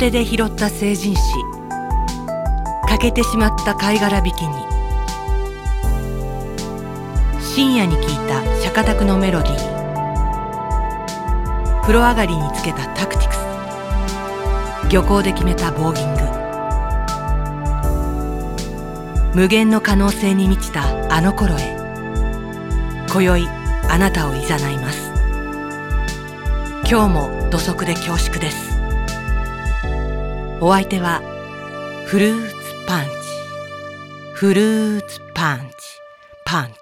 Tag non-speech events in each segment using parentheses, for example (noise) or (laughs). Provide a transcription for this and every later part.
手で拾った成人史欠けてしまった貝殻引きに。深夜に聞いた釈迦宅のメロディー。風呂上がりにつけたタクティクス。漁港で決めたボーギング。無限の可能性に満ちたあの頃へ。今宵あなたをいざないます。今日も土足で恐縮です。お相手はフルーツパンチ。フルーツパンチ。パンチ。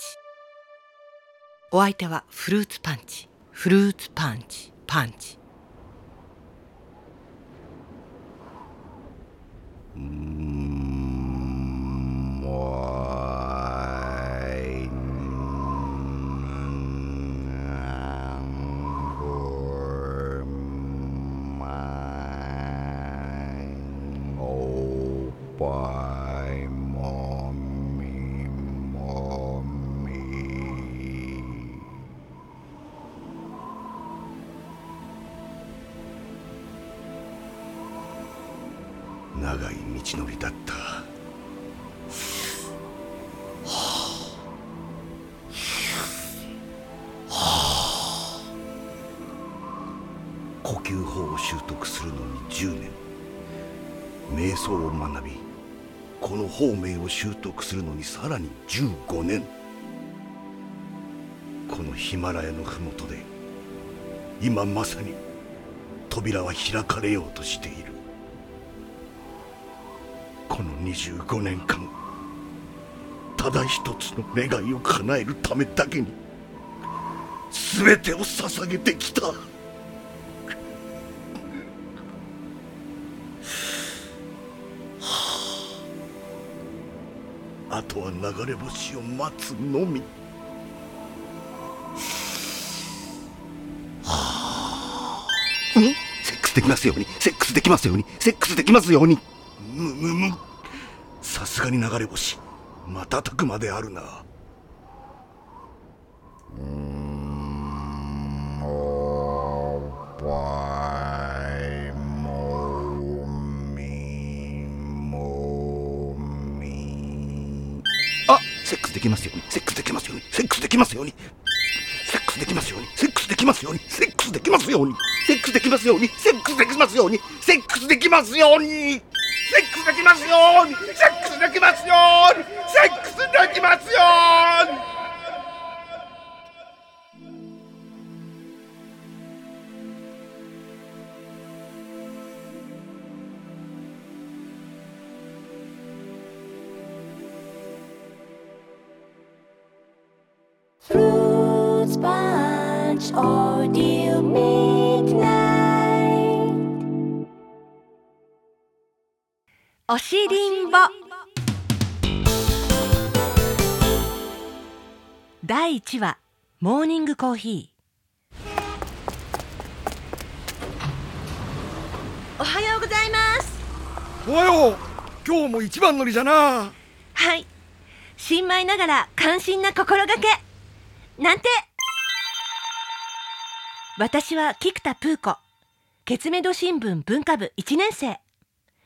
お相手はフルーツパンチ。フルーツパンチ。パンチ。長い道のりだった、この法名を習得するのにさらに15年。このヒマラヤの麓で今まさに扉は開かれようとしている。この25年間ただ一つの願いを叶えるためだけに全てを捧げてきた。あとは流れ星を待つのみ。セックスできますように。セックスできますように。セックスできますように。むむむ。さすがに流れ星瞬くまであるなセックスできますように。セックスできますように。セックスできますように。セックスできますように。セックスできますように。セックスできますように。セックスできますように。セックスできますように。セックスできますように。セックスできますように。セックスできますように。モーニングコーヒー。おはようございます。おはよう。今日も一番乗りじゃな。はい。新米ながら関心な心がけ。なんて。私は菊田プー子。ケツメド新聞文化部1年生。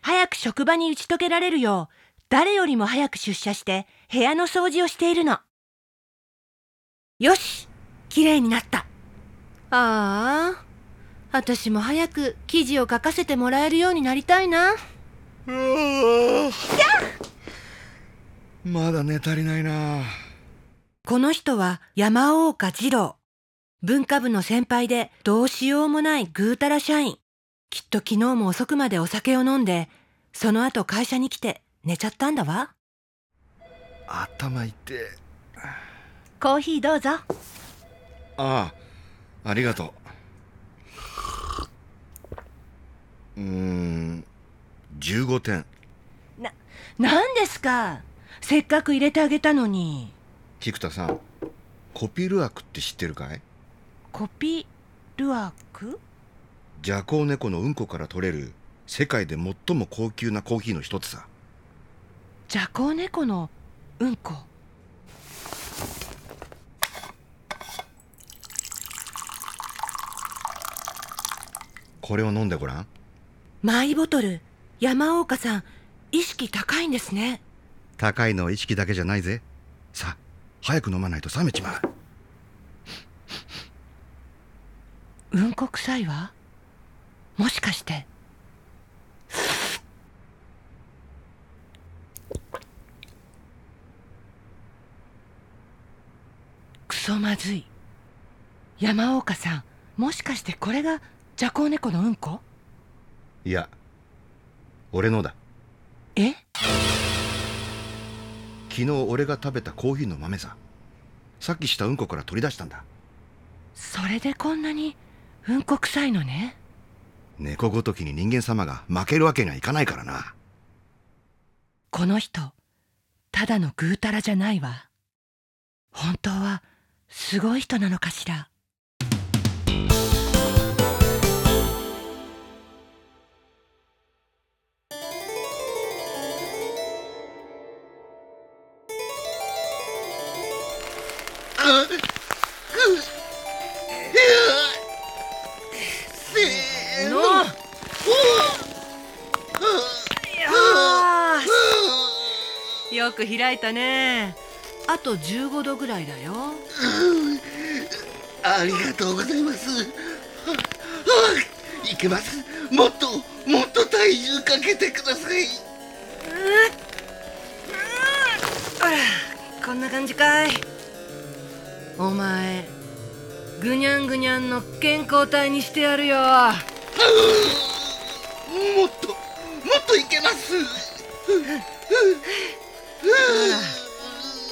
早く職場に打ち解けられるよう誰よりも早く出社して部屋の掃除をしているの。よし綺麗になったああ私も早く記事を書かせてもらえるようになりたいなうわまだ寝足りないなこの人は山大岡二郎。文化部の先輩でどうしようもないぐうたら社員。きっと昨日も遅くまでお酒を飲んで、その後会社に来て寝ちゃったんだわ。頭痛えコーヒーどうぞ。ああありがとう。うーん15点。な、なんですか？せっかく入れてあげたのに。菊田さんコピルアクって知ってるかい？コピルアク？ジャコウネコのうんこから取れる世界で最も高級なコーヒーの一つさ。ジャコウネコのうんこ？これを飲んでごらん。マイボトル山岡さん意識高いんですね。高いのは意識だけじゃないぜ。さあ早く飲まないと冷めちまう。うんこ臭いわ。もしかして。クソまずい。山岡さんもしかしてこれがジャコウネコのうんこ？いや俺のだ。え？昨日俺が食べたコーヒーの豆ささっきしたうんこから取り出したんだ。それでこんなにうんこ臭いのね？猫ごときに人間様が負けるわけにはいかないからな。この人ただのぐうたらじゃないわ。本当はすごい人なのかしら (laughs) よく開いたねあと15度ぐらいだよありがとうございます。ます。もっともっと体重かけてください。あらこんな感じかいお前ぐにゃんぐにゃんの健康体にしてやるよもっともっといけます。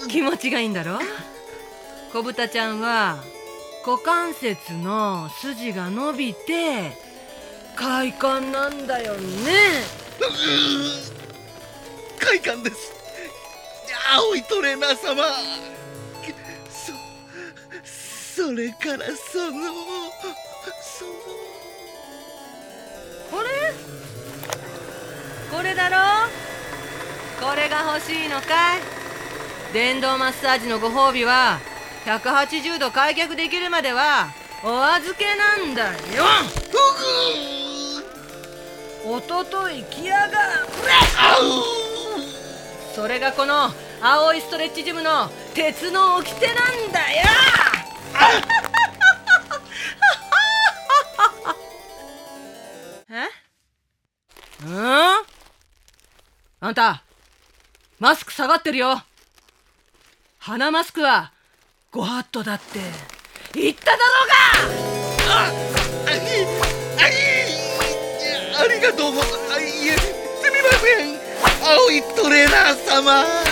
気持ちがいいんだろ？小豚ちゃんは股関節の筋が伸びて快感なんだよね (laughs) 快感です。青いトレーナー様。そそれからそのその。これ？これだろ？これが欲しいのかい？電動マッサージのご褒美は180度開脚できるまではお預けなんだよ。おととい来やがれそれがこの青いストレッチジムの鉄の掟なんだよえ？うん？あんたマスク下がってるよ鼻マスクはご法度だって言っただろうがああいあいありがとうございます。すみません。青いトレーナー様。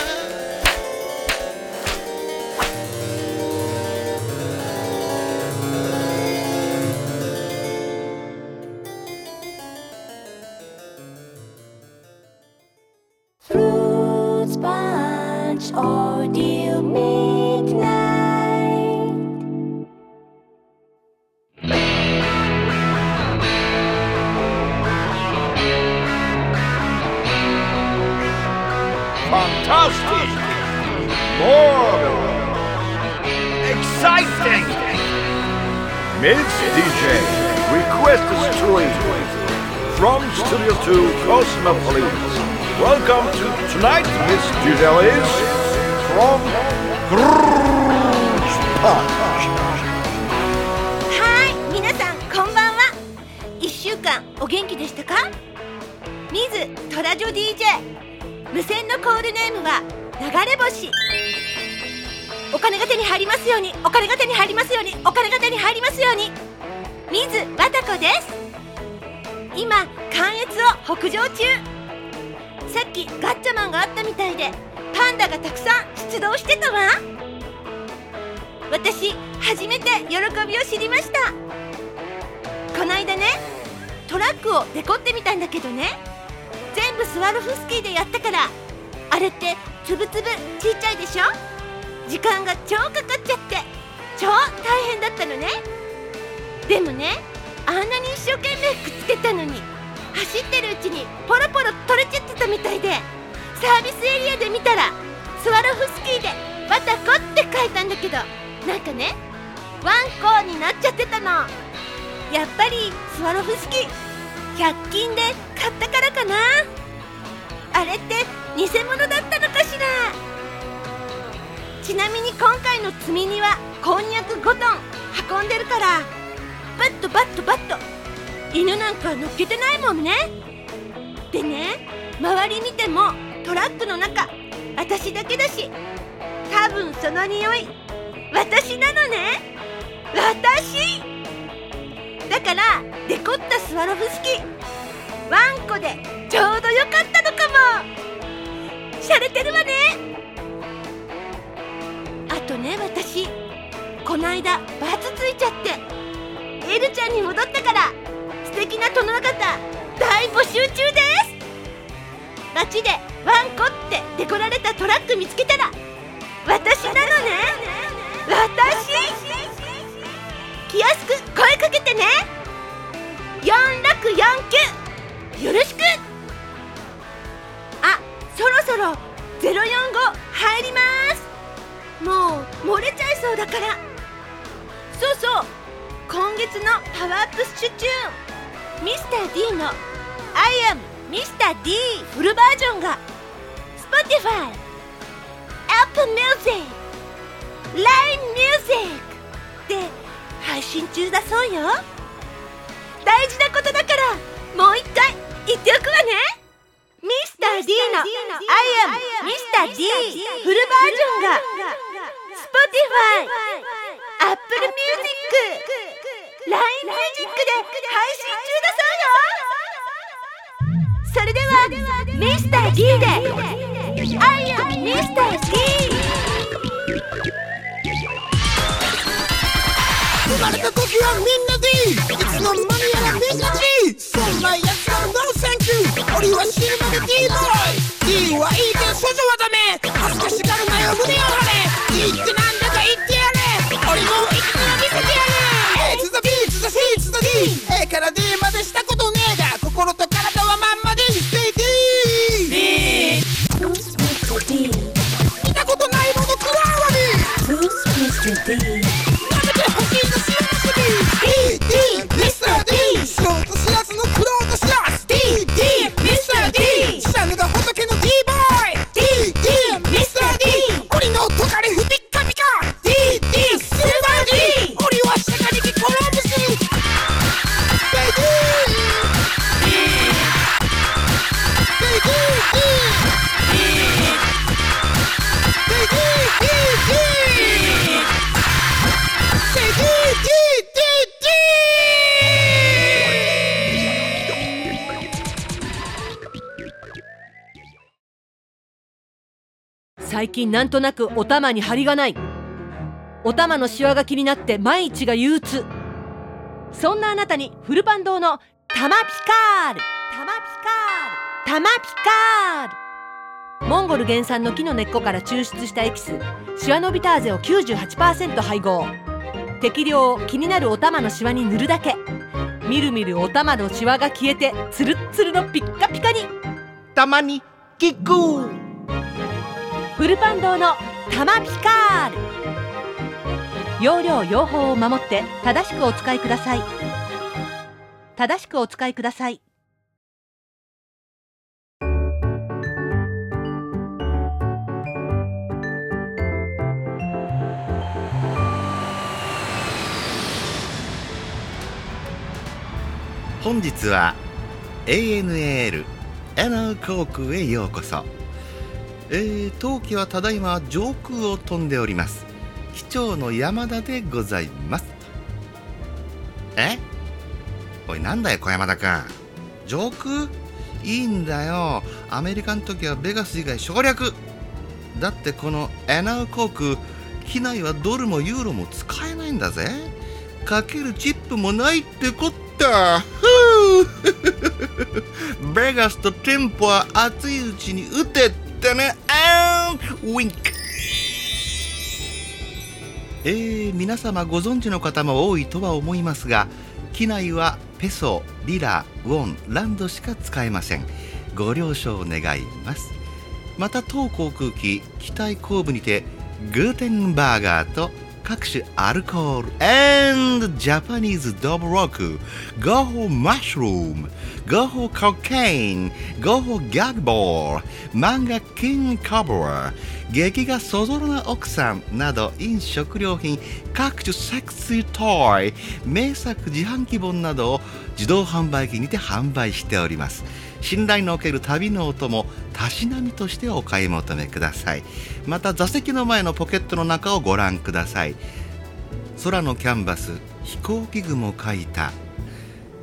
To Cosmopolis. Welcome to tonight, Miss DJ is from Fruits Punch. はい皆さんこんばんは。1週間お元気でしたか？ミズトラジョ DJ 無線のコールネームは流れ星。お金が手に入りますようにお金が手に入りますようにお金が手に入りますように。ミズわたこです。今関越を北上中。さっきガッチャマンがあったみたいでパンダがたくさん出動してたわ。私初めて喜びを知りました。こないだねトラックをデコってみたんだけどね全部スワロフスキーでやったからあれってつぶつぶちっちゃいでしょ？時間が超かかっちゃって超大変だったのね。でもねあんなに一生懸命くっつけたのに走ってるうちにポロポロ取れちゃってたみたいでサービスエリアで見たらスワロフスキーで「バタコ」って書いたんだけどなんかねワンコになっちゃってたの。やっぱりスワロフスキー100均で買ったからかな。あれって偽物だったのかしら。ちなみに今回の積み荷はこんにゃく5トン運んでるからバッとバッとバッと犬なんか乗っけてないもんね。でね周り見てもトラックの中私だけだし多分その匂い私なのね。私。だからデコったスワロフスキワンコでちょうどよかったのかも。しゃれてるわね。あとね私こないだバツついちゃって。エルちゃんに戻ったから。素敵な殿方大募集中です。街でワンコってデコられたトラック見つけたら私なのね。私。気安く声かけてね。4649よろしく。あそろそろ045入ります。もう漏れちゃいそうだから。そうそう。今月のパワーアップスチュチューンミスター d の「I am Mr. D」フルバージョンが Spotify Apple Music LINE Music で配信中だそうよ大事なことだからもう一回言っておくわねミスター d の I am Mr. D フルバージョンが Spotify Apple Music LINE Music で配信中だそうよ。それではミスター d で。I am Mr. D 生まれた時はみんな D いつの間にやらみんな D そんなやつら No thank you 俺は死ぬまで D ボーイ。D はいいけど処女はダメ。恥ずかしがるなよ胸を張れ。D ってな。最近なんとなくお玉に張りがない。お玉のシワが気になって毎日が憂鬱。そんなあなたにフルバンドのタマピカール。タマピカール。タマピカール。モンゴル原産の木の根っこから抽出したエキス。シワノビターゼを98%配合。適量を気になるお玉のシワに塗るだけ。みるみるお玉のシワが消えてツルッツルのピッカピカに。たまに聞く。フルパン堂のタマピカール。容量用法を守って正しくお使いください。正しくお使いください。本日は ANAL エナ航空へようこそ、えー、当機はただいま上空を飛んでおります。機長の山田でございます。え？おいなんだよ小山田君。上空？いいんだよ。アメリカの時はベガス以外省略。だってこのエナウ航空機内はドルもユーロも使えないんだぜ。かけるチップもないってこった。ふう。(laughs) ベガスとテンポは熱いうちに打てって。ね。あーウィンクえー、皆様ご存知の方も多いとは思いますが機内はペソ、リラ、ウォン、ランドしか使えません。ご了承願います。また当航空機機体後部にてグーテンバーガーと各種アルコール and ジャパニーズドブロック Go for mushroom Go for cocaine Go for gag ball 漫画キングカバー劇画そぞろな奥さんなど飲食料品各種セクシートイ名作自販機本などを自動販売機にて販売しております信頼のおける旅のお供たしなみとしてお買い求めください。また座席の前のポケットの中をご覧ください。空のキャンバス飛行機雲を描いた。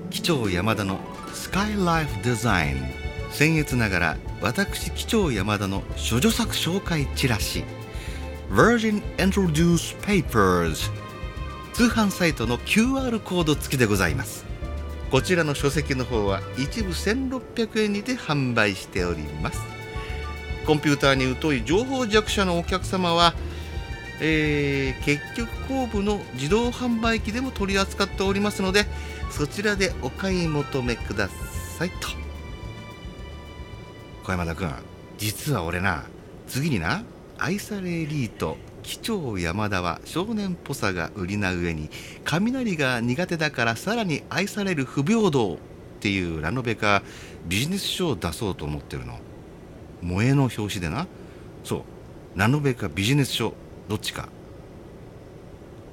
機長山田のスカイライフデザイン。僭越ながら私機長山田の処女作紹介チラシ。Virgin Introduce Papers 通販サイトの QR コード付きでございます。こちらの書籍の方は一部1600円にて販売しております。コンピューターに疎い情報弱者のお客様は、えー結局後部の自動販売機でも取り扱っておりますのでそちらでお買い求めくださいと。小山田君実は俺な次にな愛されエリート機長山田は少年っぽさが売りな上に雷が苦手だからさらに愛される不平等っていうラノベかビジネス書を出そうと思ってるの。萌えの表紙でな。そう。ラノベかビジネス書。どっちか。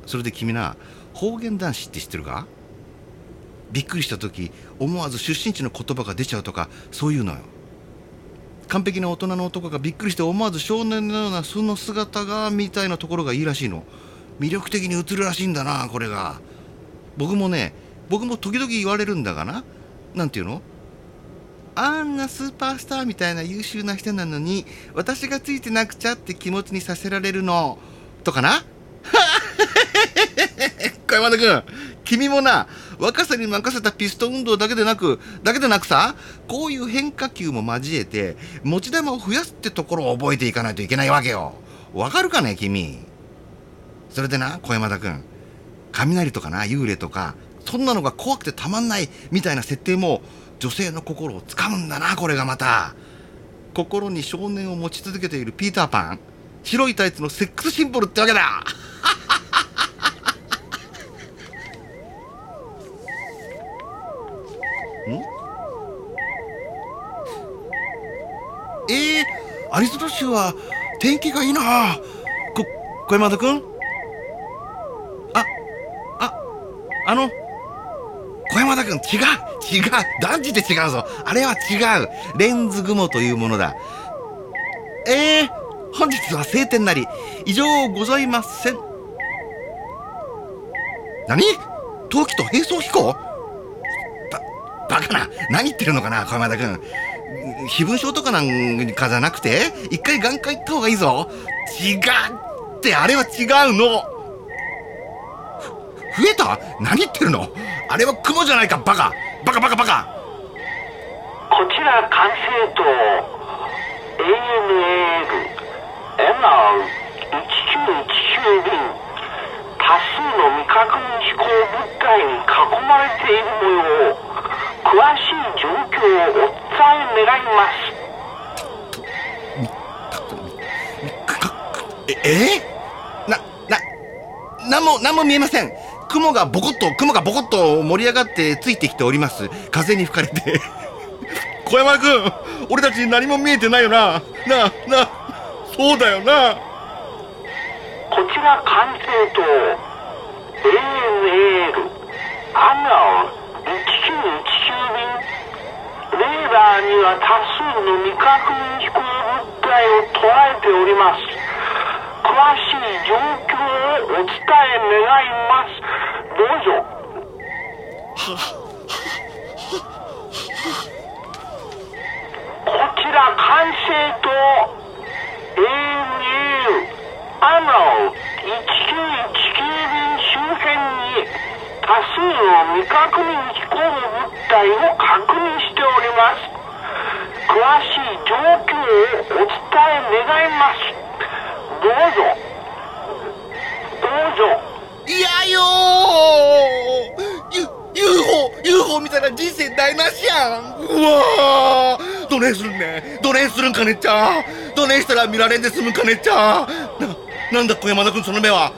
それで君な方言男子って知ってるか？びっくりした時思わず出身地の言葉が出ちゃうとかそういうのよ。完璧な大人の男がびっくりして思わず少年のようなその姿がみたいなところがいいらしいの。魅力的に映るらしいんだなこれが。僕もね僕も時々言われるんだがな。なんていうの？あんなスーパースターみたいな優秀な人なのに私がついてなくちゃって気持ちにさせられるの。とかな。小山田君君もな若さに任せたピストン運動だけでなくだけでなくさこういう変化球も交えて持ち玉を増やすってところを覚えていかないといけないわけよ。わかるかね君？それでな小山田君雷とかな幽霊とかそんなのが怖くてたまんないみたいな設定も女性の心をつかむんだなこれがまた。心に少年を持ち続けているピーターパン白いタイツのセックスシンボルってわけだ。えー、アリゾナ州は天気がいいな。こ小山田君？あああの小山田君違う違う。断じて違うぞ。あれは違う。レンズ雲というものだ。えー、本日は晴天なり。異常ございません。何？冬季と並走飛行？な？何言ってるのかな？小山田君。飛蚊症とかなんかじゃなくて一回眼科行った方がいいぞ。違うってあれは違うの。増えた？何言ってるの？あれは雲じゃないかバカ。バカバカバカ。こちら管制塔 ANAL NR1919 便。多数の未確認飛行物体に囲まれている模様。詳しい状況をお伝え願いますええ？な、な、なんも、なんも見えません。雲がボコッと、雲がボコッと盛り上がってついてきております。風に吹かれて。(laughs) 小山君、俺たち何も見えてないよな。なあ、なあ、そうだよな。こちら管制塔 ANAL アナー1919便レーダーには多数の未確認飛行物体を捉えております。詳しい状況をお伝え願います。どうぞ。こちら管制塔 ANAL アナー1919便周辺に多数の未確認飛行物体をます。詳しい状況をお伝え願います。どうぞ。どうぞ。いやよー。UFO、UFO みたいな人生台無しやん。うわー。どねんするんね。どねんするんかねっちゃ。どねんしたら見られんで済むかねっちゃ。な、なんだ小山田君その目は。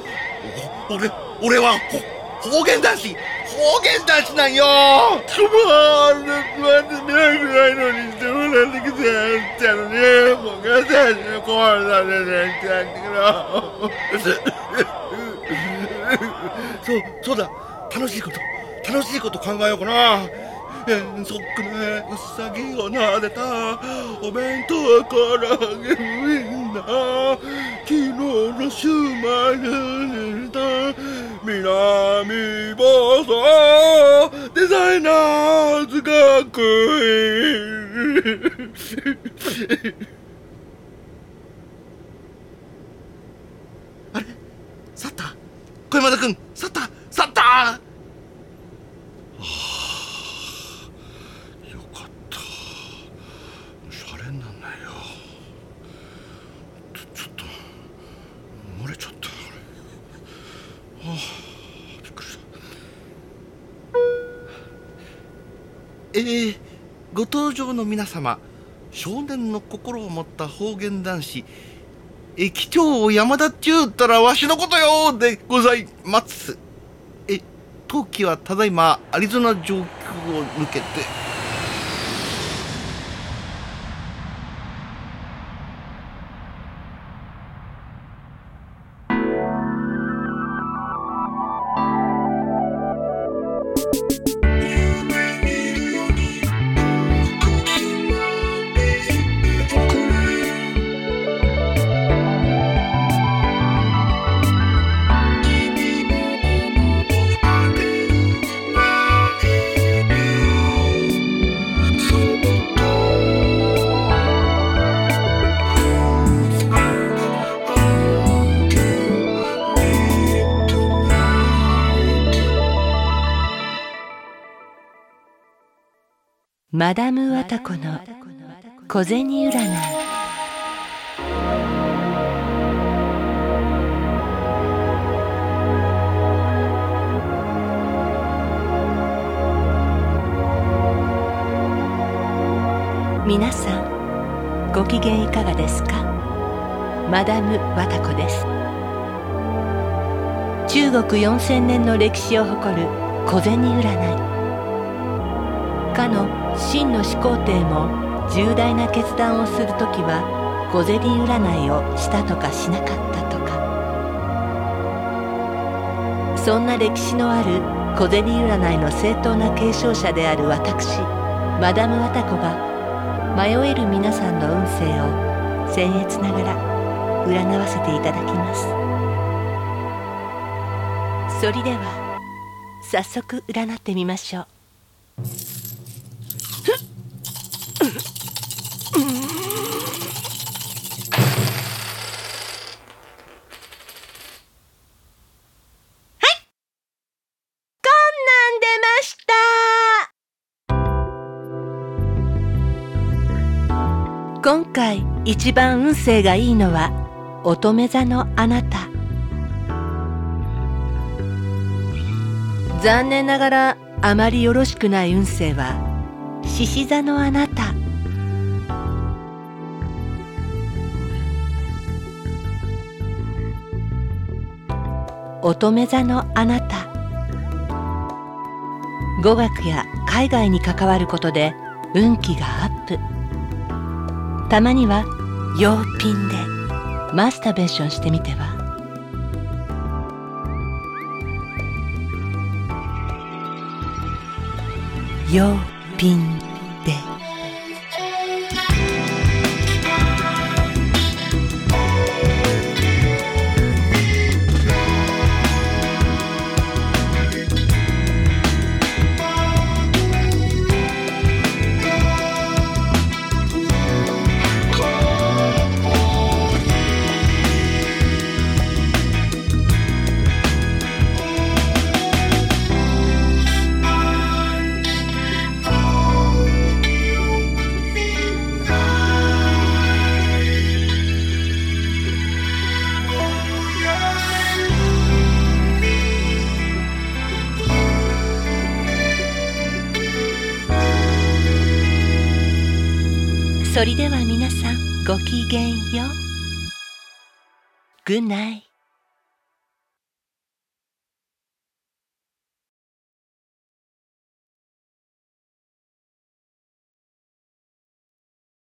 俺俺は方言男子。方言男子なんよつまんなくなってないのにしてもらってきてやったのにもうガタに壊されてきたんだ。けどそうそうだ。楽しいこと楽しいこと考えようかな遠足ねうさぎを撫でたお弁当からあげみんな昨日の週末にした南房総デザイナーズ学院。あれ？去った小山田君去った去ったああよかったシャレになんないよちょちょっと漏れちゃったああびっくりしたえー、ご登場の皆様少年の心を持った方言男子駅長を山田っちゅうったらわしのことよでございます。え、当期はただいまアリゾナ上空を抜けて、マダム・ワタコの小銭占い。皆さんご機嫌いかがですか？マダム・ワタコです。中国4000年の歴史を誇る小銭占い。かの秦の始皇帝も重大な決断をするときは小銭占いをしたとかしなかったとか。そんな歴史のある小銭占いの正当な継承者である私マダム・ワタコが迷える皆さんの運勢を僭越ながら占わせていただきます。それでは早速占ってみましょう。一番運勢がいいのは乙女座のあなた。残念ながらあまりよろしくない運勢は獅子座のあなた。乙女座のあなた。語学や海外に関わることで運気がアップ。たまには洋ピンでマスターベーションしてみては？洋ピンでよ。Good night.